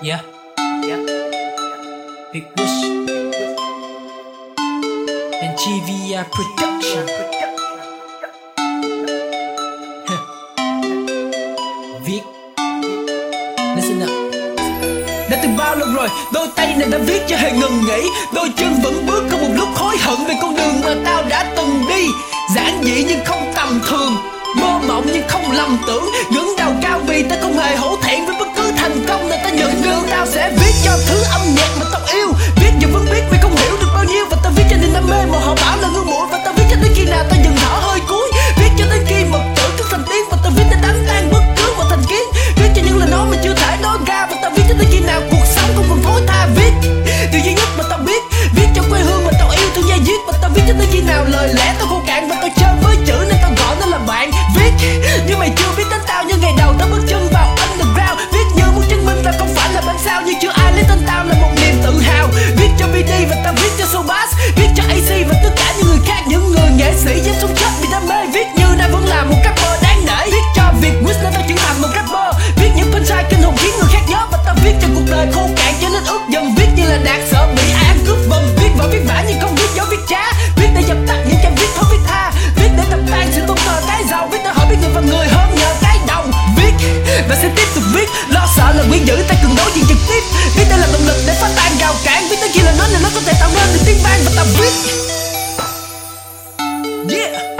Yeah. Yeah. Big Wish. And GVI uh, Production. Viết. Listen up. Đã từng bao lâu rồi, đôi tay này đã viết cho hề ngừng nghỉ Đôi chân vẫn bước không một lúc hối hận về con đường mà tao đã từng đi Giản dị nhưng không tầm thường Mơ mộng nhưng không lầm tưởng ngẩng đầu cao vì ta không hề hổ thẹn với bất cứ. lolé, giữ ta cường đối diện trực tiếp. Biết đây là động lực để phá tan rào cản. Biết tới khi là nó nên nó có thể tạo nên được tiếng vang và ta viết yeah.